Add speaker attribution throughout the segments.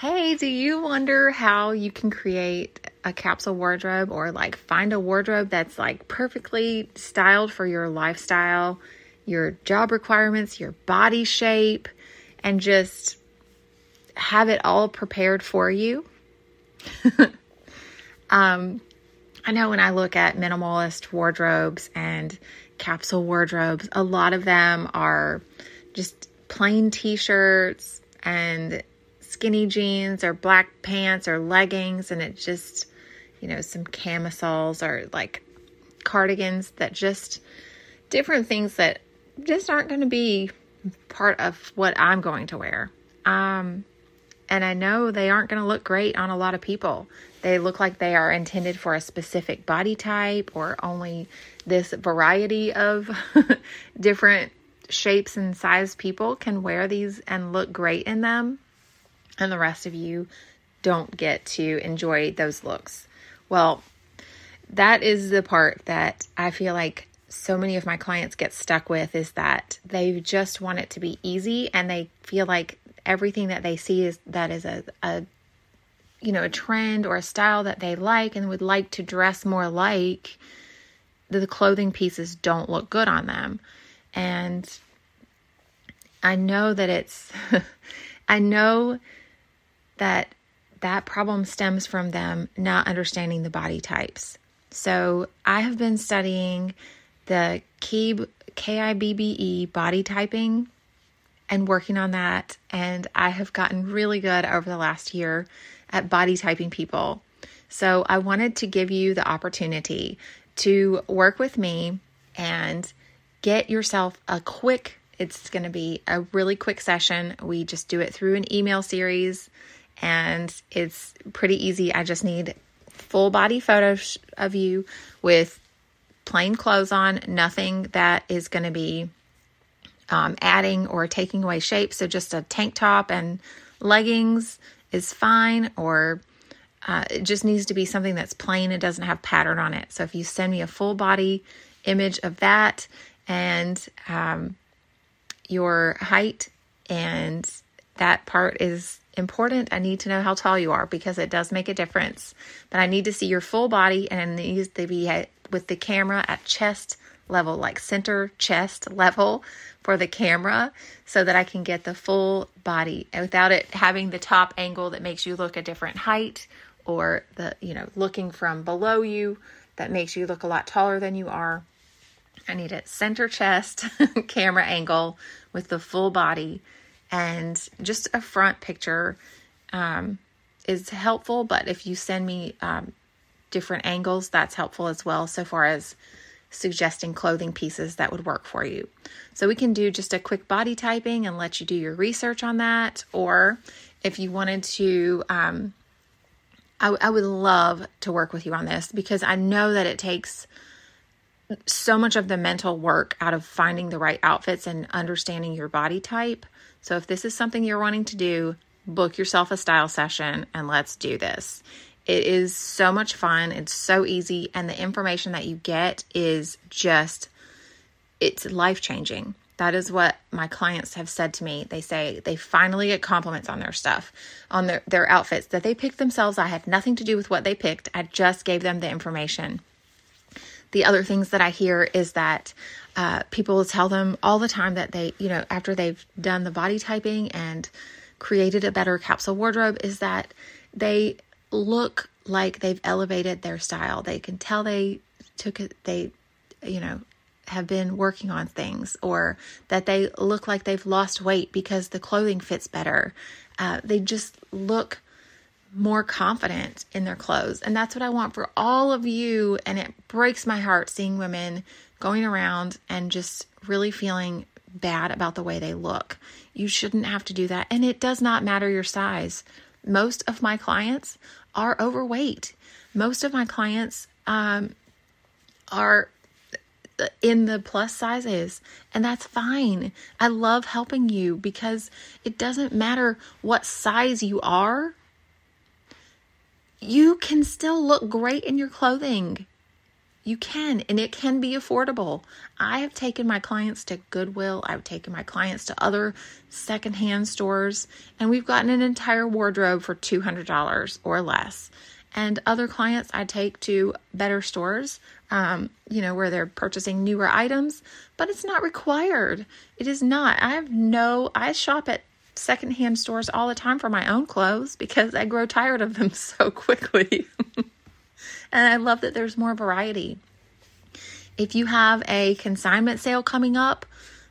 Speaker 1: Hey, do you wonder how you can create a capsule wardrobe or like find a wardrobe that's like perfectly styled for your lifestyle, your job requirements, your body shape, and just have it all prepared for you? um, I know when I look at minimalist wardrobes and capsule wardrobes, a lot of them are just plain t shirts and skinny jeans or black pants or leggings and it just you know some camisoles or like cardigans that just different things that just aren't going to be part of what I'm going to wear. Um, and I know they aren't going to look great on a lot of people. They look like they are intended for a specific body type or only this variety of different shapes and size people can wear these and look great in them and the rest of you don't get to enjoy those looks. Well, that is the part that I feel like so many of my clients get stuck with is that they just want it to be easy and they feel like everything that they see is that is a, a you know a trend or a style that they like and would like to dress more like the clothing pieces don't look good on them and i know that it's i know that that problem stems from them not understanding the body types. So I have been studying the KIB, KIBBE body typing and working on that. And I have gotten really good over the last year at body typing people. So I wanted to give you the opportunity to work with me and get yourself a quick, it's going to be a really quick session. We just do it through an email series and it's pretty easy. I just need full body photos of you with plain clothes on, nothing that is going to be um, adding or taking away shape. So just a tank top and leggings is fine, or uh, it just needs to be something that's plain. It doesn't have pattern on it. So if you send me a full body image of that and um, your height and that part is important. I need to know how tall you are because it does make a difference. But I need to see your full body and it needs to be at, with the camera at chest level, like center chest level for the camera so that I can get the full body without it having the top angle that makes you look a different height or the, you know, looking from below you that makes you look a lot taller than you are. I need a center chest camera angle with the full body and just a front picture um, is helpful. But if you send me um, different angles, that's helpful as well, so far as suggesting clothing pieces that would work for you. So we can do just a quick body typing and let you do your research on that. Or if you wanted to, um, I, I would love to work with you on this because I know that it takes so much of the mental work out of finding the right outfits and understanding your body type. So if this is something you're wanting to do, book yourself a style session and let's do this. It is so much fun. It's so easy. And the information that you get is just, it's life changing. That is what my clients have said to me. They say they finally get compliments on their stuff, on their, their outfits that they picked themselves. I had nothing to do with what they picked. I just gave them the information. The other things that I hear is that uh, people tell them all the time that they, you know, after they've done the body typing and created a better capsule wardrobe, is that they look like they've elevated their style. They can tell they took it, they, you know, have been working on things or that they look like they've lost weight because the clothing fits better. Uh, they just look more confident in their clothes. And that's what I want for all of you. And it breaks my heart seeing women going around and just really feeling bad about the way they look. You shouldn't have to do that. And it does not matter your size. Most of my clients are overweight. Most of my clients um, are in the plus sizes, and that's fine. I love helping you because it doesn't matter what size you are, you can still look great in your clothing. You can, and it can be affordable. I have taken my clients to Goodwill, I've taken my clients to other secondhand stores, and we've gotten an entire wardrobe for $200 or less. And other clients I take to better stores, um, you know, where they're purchasing newer items, but it's not required. It is not. I have no, I shop at secondhand stores all the time for my own clothes because I grow tired of them so quickly. and I love that there's more variety. If you have a consignment sale coming up,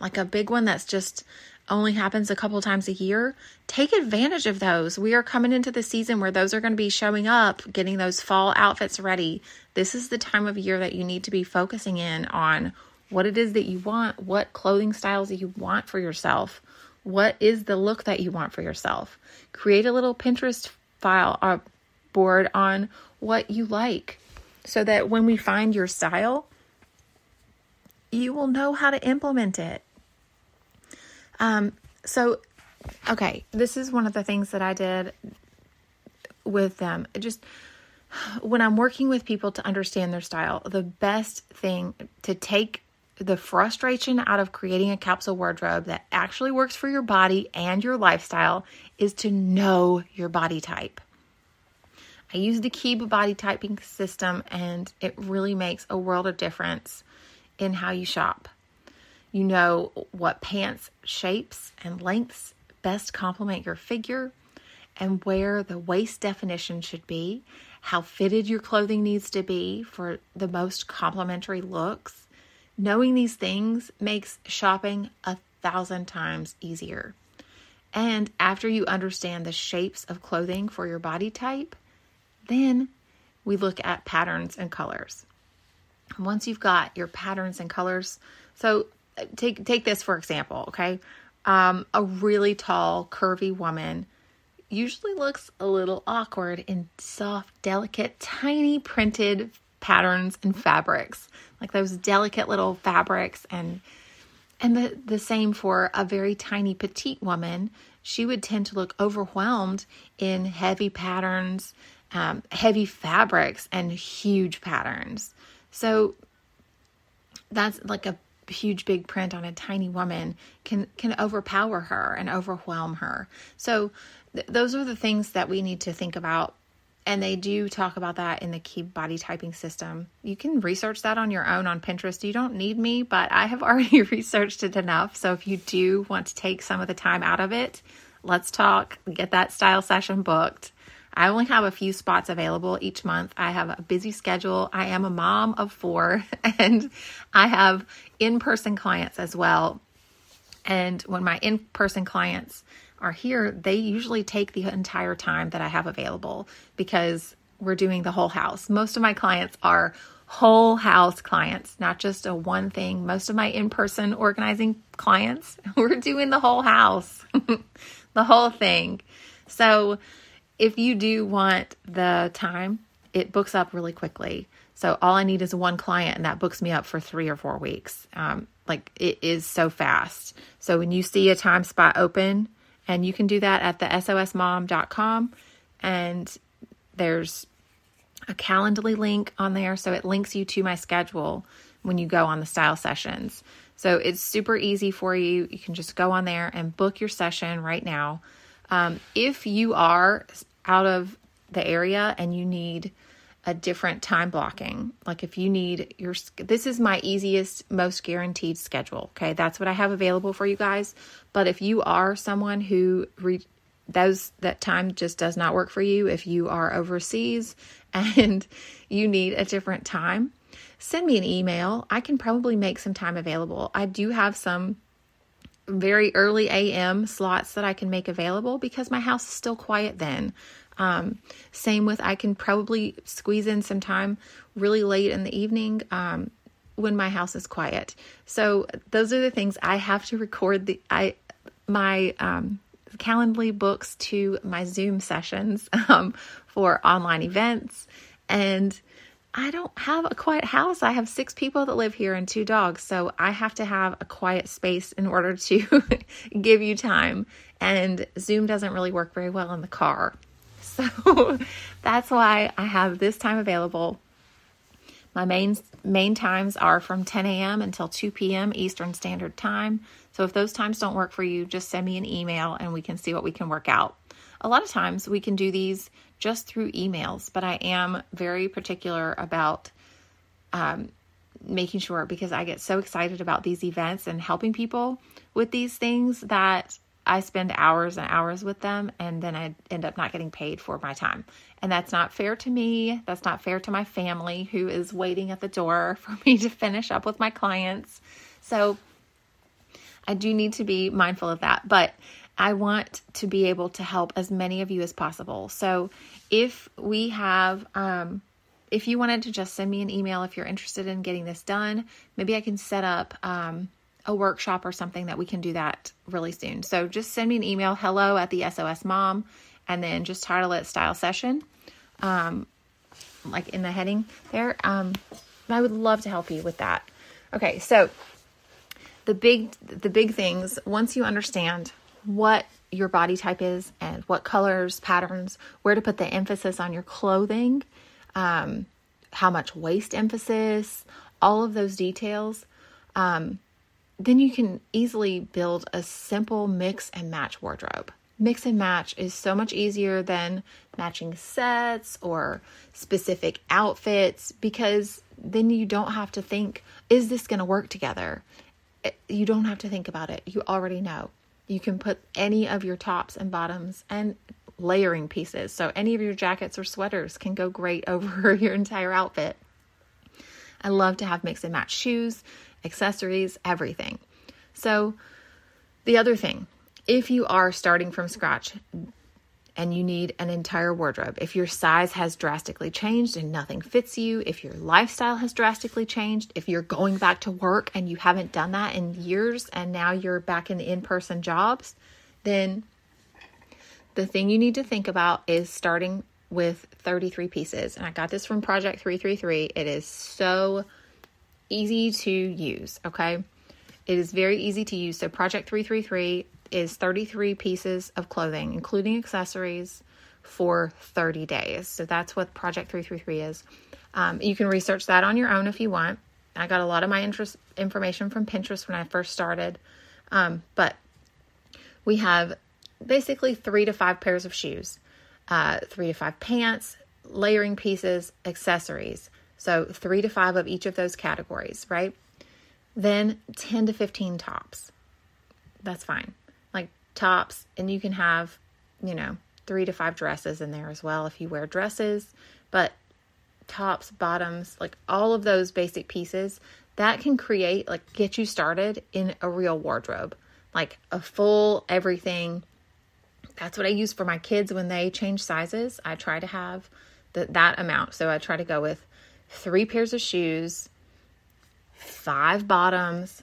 Speaker 1: like a big one that's just only happens a couple times a year, take advantage of those. We are coming into the season where those are going to be showing up, getting those fall outfits ready. This is the time of year that you need to be focusing in on what it is that you want, what clothing styles you want for yourself, what is the look that you want for yourself. Create a little Pinterest file or uh, board on what you like so that when we find your style, you will know how to implement it. Um, so, okay, this is one of the things that I did with them. Just when I'm working with people to understand their style, the best thing to take the frustration out of creating a capsule wardrobe that actually works for your body and your lifestyle is to know your body type. I use the Kibbe body typing system and it really makes a world of difference in how you shop. You know what pants shapes and lengths best complement your figure and where the waist definition should be, how fitted your clothing needs to be for the most complementary looks. Knowing these things makes shopping a thousand times easier. And after you understand the shapes of clothing for your body type, then we look at patterns and colors. Once you've got your patterns and colors, so take take this for example, okay? Um, a really tall, curvy woman usually looks a little awkward in soft, delicate, tiny printed patterns and fabrics, like those delicate little fabrics and and the, the same for a very tiny petite woman. She would tend to look overwhelmed in heavy patterns um, heavy fabrics and huge patterns. So that's like a huge big print on a tiny woman can can overpower her and overwhelm her. So th- those are the things that we need to think about and they do talk about that in the Kibbe body typing system. You can research that on your own on Pinterest. You don't need me, but I have already researched it enough. So if you do want to take some of the time out of it, let's talk, get that style session booked. I only have a few spots available each month. I have a busy schedule. I am a mom of four and I have in person clients as well. And when my in person clients are here, they usually take the entire time that I have available because we're doing the whole house. Most of my clients are whole house clients, not just a one thing. Most of my in person organizing clients, we're doing the whole house, the whole thing. So, if you do want the time, it books up really quickly. So all I need is one client, and that books me up for three or four weeks. Um, like it is so fast. So when you see a time spot open, and you can do that at the sosmom.com, and there's a Calendly link on there, so it links you to my schedule when you go on the style sessions. So it's super easy for you. You can just go on there and book your session right now. Um, if you are out of the area and you need a different time blocking, like if you need your, this is my easiest, most guaranteed schedule. Okay. That's what I have available for you guys. But if you are someone who re, those that time just does not work for you if you are overseas and you need a different time send me an email i can probably make some time available i do have some very early AM slots that I can make available because my house is still quiet then. Um, same with I can probably squeeze in some time really late in the evening um, when my house is quiet. So those are the things I have to record the I my um, Calendly books to my Zoom sessions um, for online events and I don't have a quiet house. I have six people that live here and two dogs. So I have to have a quiet space in order to give you time. And Zoom doesn't really work very well in the car. So that's why I have this time available. My main main times are from 10 a.m. until 2 p.m. Eastern Standard Time. So if those times don't work for you, just send me an email and we can see what we can work out. A lot of times we can do these just through emails, but I am very particular about um, making sure because I get so excited about these events and helping people with these things that I spend hours and hours with them and then I end up not getting paid for my time. And that's not fair to me. That's not fair to my family who is waiting at the door for me to finish up with my clients. So I do need to be mindful of that. But I want to be able to help as many of you as possible. So if we have, um, if you wanted to just send me an email if you're interested in getting this done, maybe I can set up um, a workshop or something that we can do that really soon. So just send me an email, hello at the SOS mom, and then just title it style session, um, like in the heading there. Um, I would love to help you with that. Okay, so the big the big things once you understand what your body type is and what colors, patterns, where to put the emphasis on your clothing, um, how much waist emphasis, all of those details. Um, then you can easily build a simple mix and match wardrobe. Mix and match is so much easier than matching sets or specific outfits because then you don't have to think, is this going to work together? Eh, you don't have to think about it. You already know. You can put any of your tops and bottoms and layering pieces. So any of your jackets or sweaters can go great over your entire outfit. I love to have mix and match shoes accessories, everything. So, the other thing, if you are starting from scratch and you need an entire wardrobe, if your size has drastically changed and nothing fits you, if your lifestyle has drastically changed, if you're going back to work and you haven't done that in years and now you're back in the in person jobs, then the thing you need to think about is starting with 33 pieces. And I got this from Project 333. It is so easy to use, okay? It is very easy to use. So, Project 333 is 33 pieces of clothing, including accessories, for 30 days. So, that's what Project 333 is. Um, you can research that on your own if you want. I got a lot of my interest information from Pinterest when I first started. Um, but we have basically three to five pairs of shoes, uh, three to five pants, layering pieces, accessories. So, three to five of each of those categories, right? Then 10 to 15 tops. That's fine. Like tops, and you can have, you know, three to five dresses in there as well if you wear dresses. But tops, bottoms, like all of those basic pieces, that can create, like, get you started in a real wardrobe, like a full everything. That's what I use for my kids when they change sizes. I try to have the, that amount. So I try to go with three pairs of shoes, five bottoms,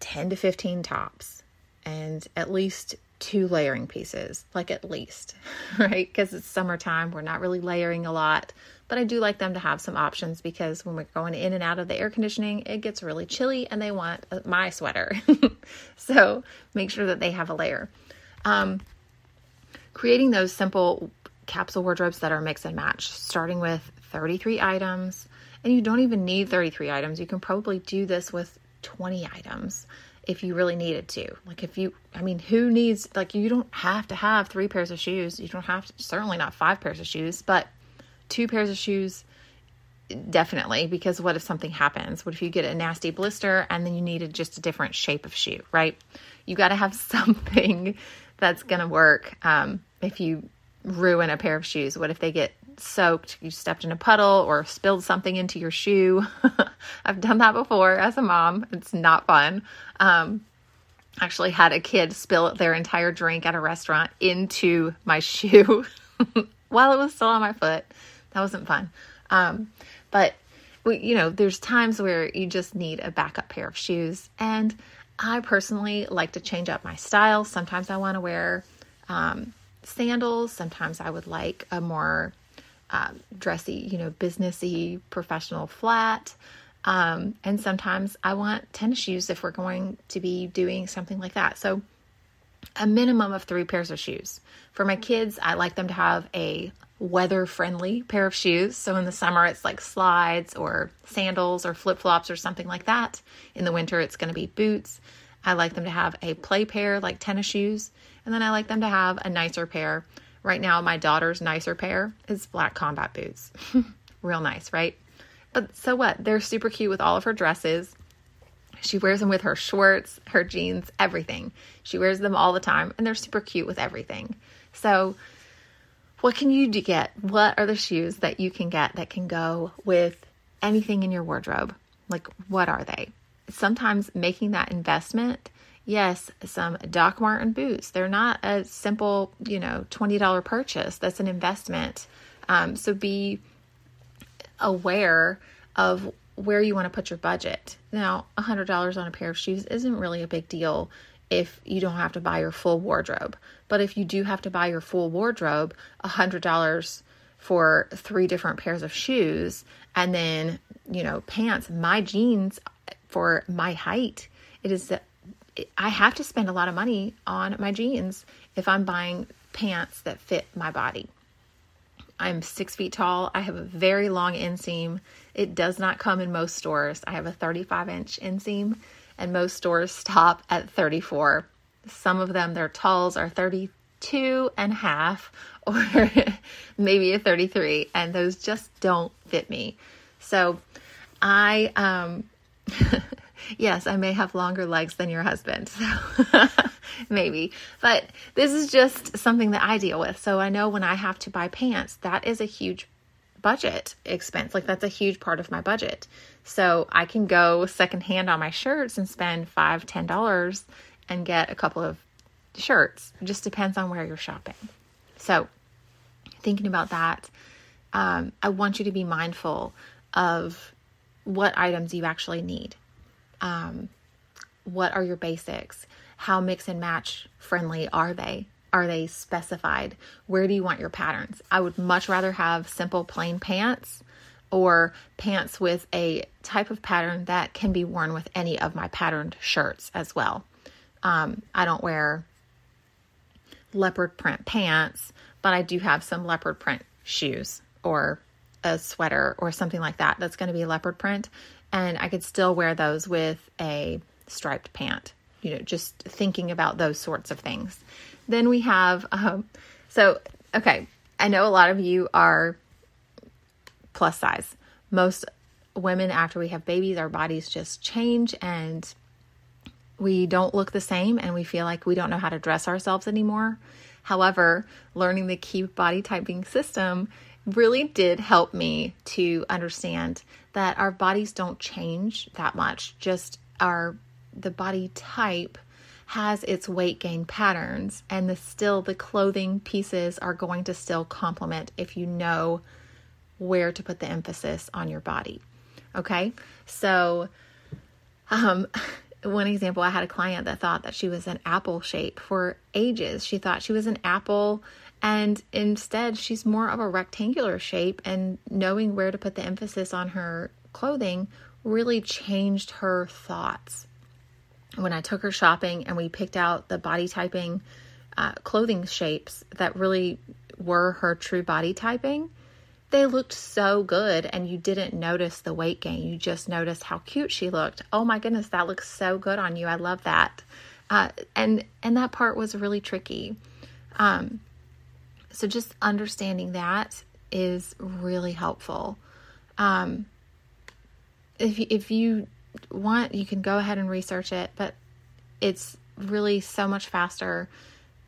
Speaker 1: 10 to 15 tops, and at least two layering pieces, like at least, right? Because it's summertime, we're not really layering a lot, but I do like them to have some options because when we're going in and out of the air conditioning, it gets really chilly and they want my sweater. so make sure that they have a layer. Um, creating those simple capsule wardrobes that are mix and match, starting with 33 items. And you don't even need 33 items. You can probably do this with 20 items if you really needed to. Like if you I mean, who needs like you don't have to have three pairs of shoes. You don't have to certainly not five pairs of shoes, but two pairs of shoes definitely because what if something happens? What if you get a nasty blister and then you needed just a different shape of shoe, right? You got to have something that's going to work um, if you ruin a pair of shoes. What if they get soaked, you stepped in a puddle or spilled something into your shoe. I've done that before as a mom. It's not fun. Um, actually had a kid spill their entire drink at a restaurant into my shoe while it was still on my foot. That wasn't fun. Um, but you know, there's times where you just need a backup pair of shoes. And I personally like to change up my style. Sometimes I want to wear um, sandals. Sometimes I would like a more um, dressy, you know, businessy, professional flat. Um, and sometimes I want tennis shoes if we're going to be doing something like that. So, a minimum of three pairs of shoes. For my kids, I like them to have a weather friendly pair of shoes. So in the summer, it's like slides or sandals or flip flops or something like that. In the winter, it's going to be boots. I like them to have a play pair like tennis shoes. And then I like them to have a nicer pair. Right now, my daughter's nicer pair is black combat boots. Real nice, right? But so what? They're super cute with all of her dresses. She wears them with her shorts, her jeans, everything. She wears them all the time, and they're super cute with everything. So, what can you get? What are the shoes that you can get that can go with anything in your wardrobe? Like, what are they? Sometimes making that investment, yes, some Doc Martin boots. They're not a simple, you know, $20 purchase. That's an investment. Um, so be aware of where you want to put your budget. Now, $100 on a pair of shoes isn't really a big deal if you don't have to buy your full wardrobe. But if you do have to buy your full wardrobe, $100 for three different pairs of shoes and then, you know, pants, my jeans for my height, it is I have to spend a lot of money on my jeans if I'm buying pants that fit my body. I'm six feet tall. I have a very long inseam. It does not come in most stores. I have a 35 inch inseam, and most stores stop at 34. Some of them, their talls are 32 and a half, or maybe a 33, and those just don't fit me. So I, um, yes, I may have longer legs than your husband. So maybe. But this is just something that I deal with. So I know when I have to buy pants, that is a huge budget expense. Like that's a huge part of my budget. So I can go secondhand on my shirts and spend five, ten dollars and get a couple of shirts. It just depends on where you're shopping. So thinking about that, um, I want you to be mindful of what items you actually need. Um, what are your basics? How mix and match friendly are they? Are they specified? Where do you want your patterns? I would much rather have simple plain pants or pants with a type of pattern that can be worn with any of my patterned shirts as well. Um, I don't wear leopard print pants, but I do have some leopard print shoes or a sweater or something like that that's going to be leopard print. And I could still wear those with a striped pant you know, just thinking about those sorts of things. Then we have, um, so, okay, I know a lot of you are plus size. Most women, after we have babies, our bodies just change and we don't look the same and we feel like we don't know how to dress ourselves anymore. However, learning the key body typing system really did help me to understand that our bodies don't change that much, just our the body type has its weight gain patterns and the still the clothing pieces are going to still complement if you know where to put the emphasis on your body. Okay? So um one example I had a client that thought that she was an apple shape for ages. She thought she was an apple and instead she's more of a rectangular shape and knowing where to put the emphasis on her clothing really changed her thoughts when I took her shopping and we picked out the body typing uh, clothing shapes that really were her true body typing, they looked so good and you didn't notice the weight gain. You just noticed how cute she looked. Oh my goodness, that looks so good on you. I love that. Uh, and and that part was really tricky. Um, so just understanding that is really helpful. Um, if if you want, you can go ahead and research it, but it's really so much faster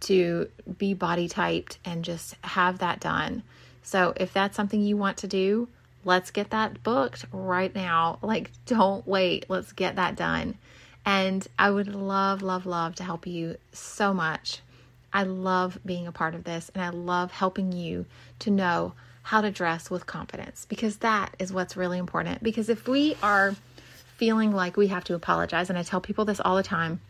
Speaker 1: to be body typed and just have that done. So if that's something you want to do, let's get that booked right now. Like, don't wait. Let's get that done. And I would love, love, love to help you so much. I love being a part of this and I love helping you to know how to dress with confidence because that is what's really important. Because if we are feeling like we have to apologize, and I tell people this all the time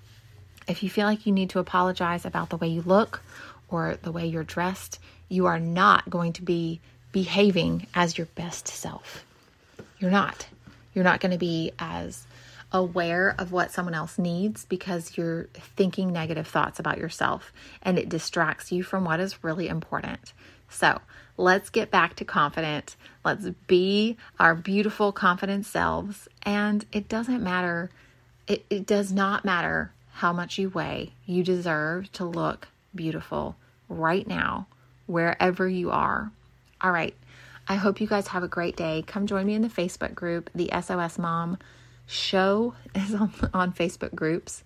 Speaker 1: if you feel like you need to apologize about the way you look or the way you're dressed, you are not going to be behaving as your best self. You're not. You're not going to be as aware of what someone else needs because you're thinking negative thoughts about yourself and it distracts you from what is really important. So let's get back to confident. Let's be our beautiful, confident selves. And it doesn't matter, it, it does not matter how much you weigh. You deserve to look beautiful right now, wherever you are. All right. I hope you guys have a great day. Come join me in the Facebook group. The SOS Mom Show is on, on Facebook groups.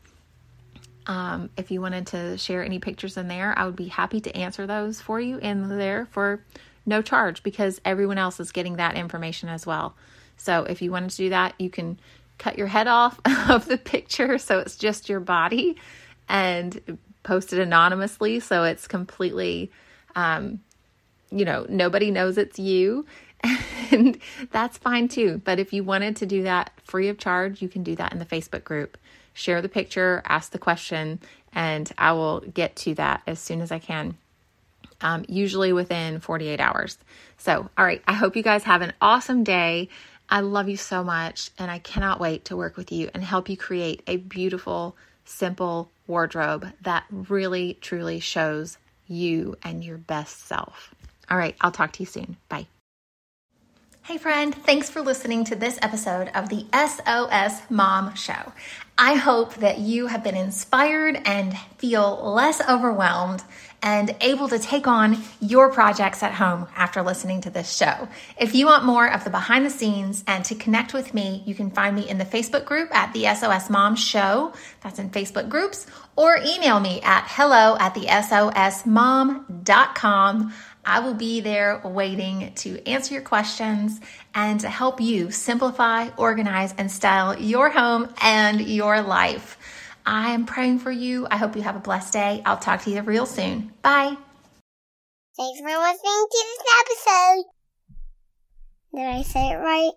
Speaker 1: Um, if you wanted to share any pictures in there, I would be happy to answer those for you in there for no charge because everyone else is getting that information as well. So if you wanted to do that, you can cut your head off of the picture so it's just your body and post it anonymously so it's completely um, you know nobody knows it's you. And that's fine too. But if you wanted to do that free of charge you can do that in the facebook group share the picture ask the question and i will get to that as soon as i can um, usually within 48 hours so all right i hope you guys have an awesome day I love you so much, and I cannot wait to work with you and help you create a beautiful, simple wardrobe that really, truly shows you and your best self. All right, I'll talk to you soon. Bye.
Speaker 2: Hey, friend, thanks for listening to this episode of the SOS Mom Show. I hope that you have been inspired and feel less overwhelmed and able to take on your projects at home after listening to this show. If you want more of the behind the scenes and to connect with me, you can find me in the Facebook group at the SOS Mom Show. That's in Facebook groups or email me at hello at the SOSmom.com. I will be there waiting to answer your questions and to help you simplify, organize, and style your home and your life. I am praying for you. I hope you have a blessed day. I'll talk to you real soon. Bye.
Speaker 3: Thanks for listening to this episode. Did I say it right?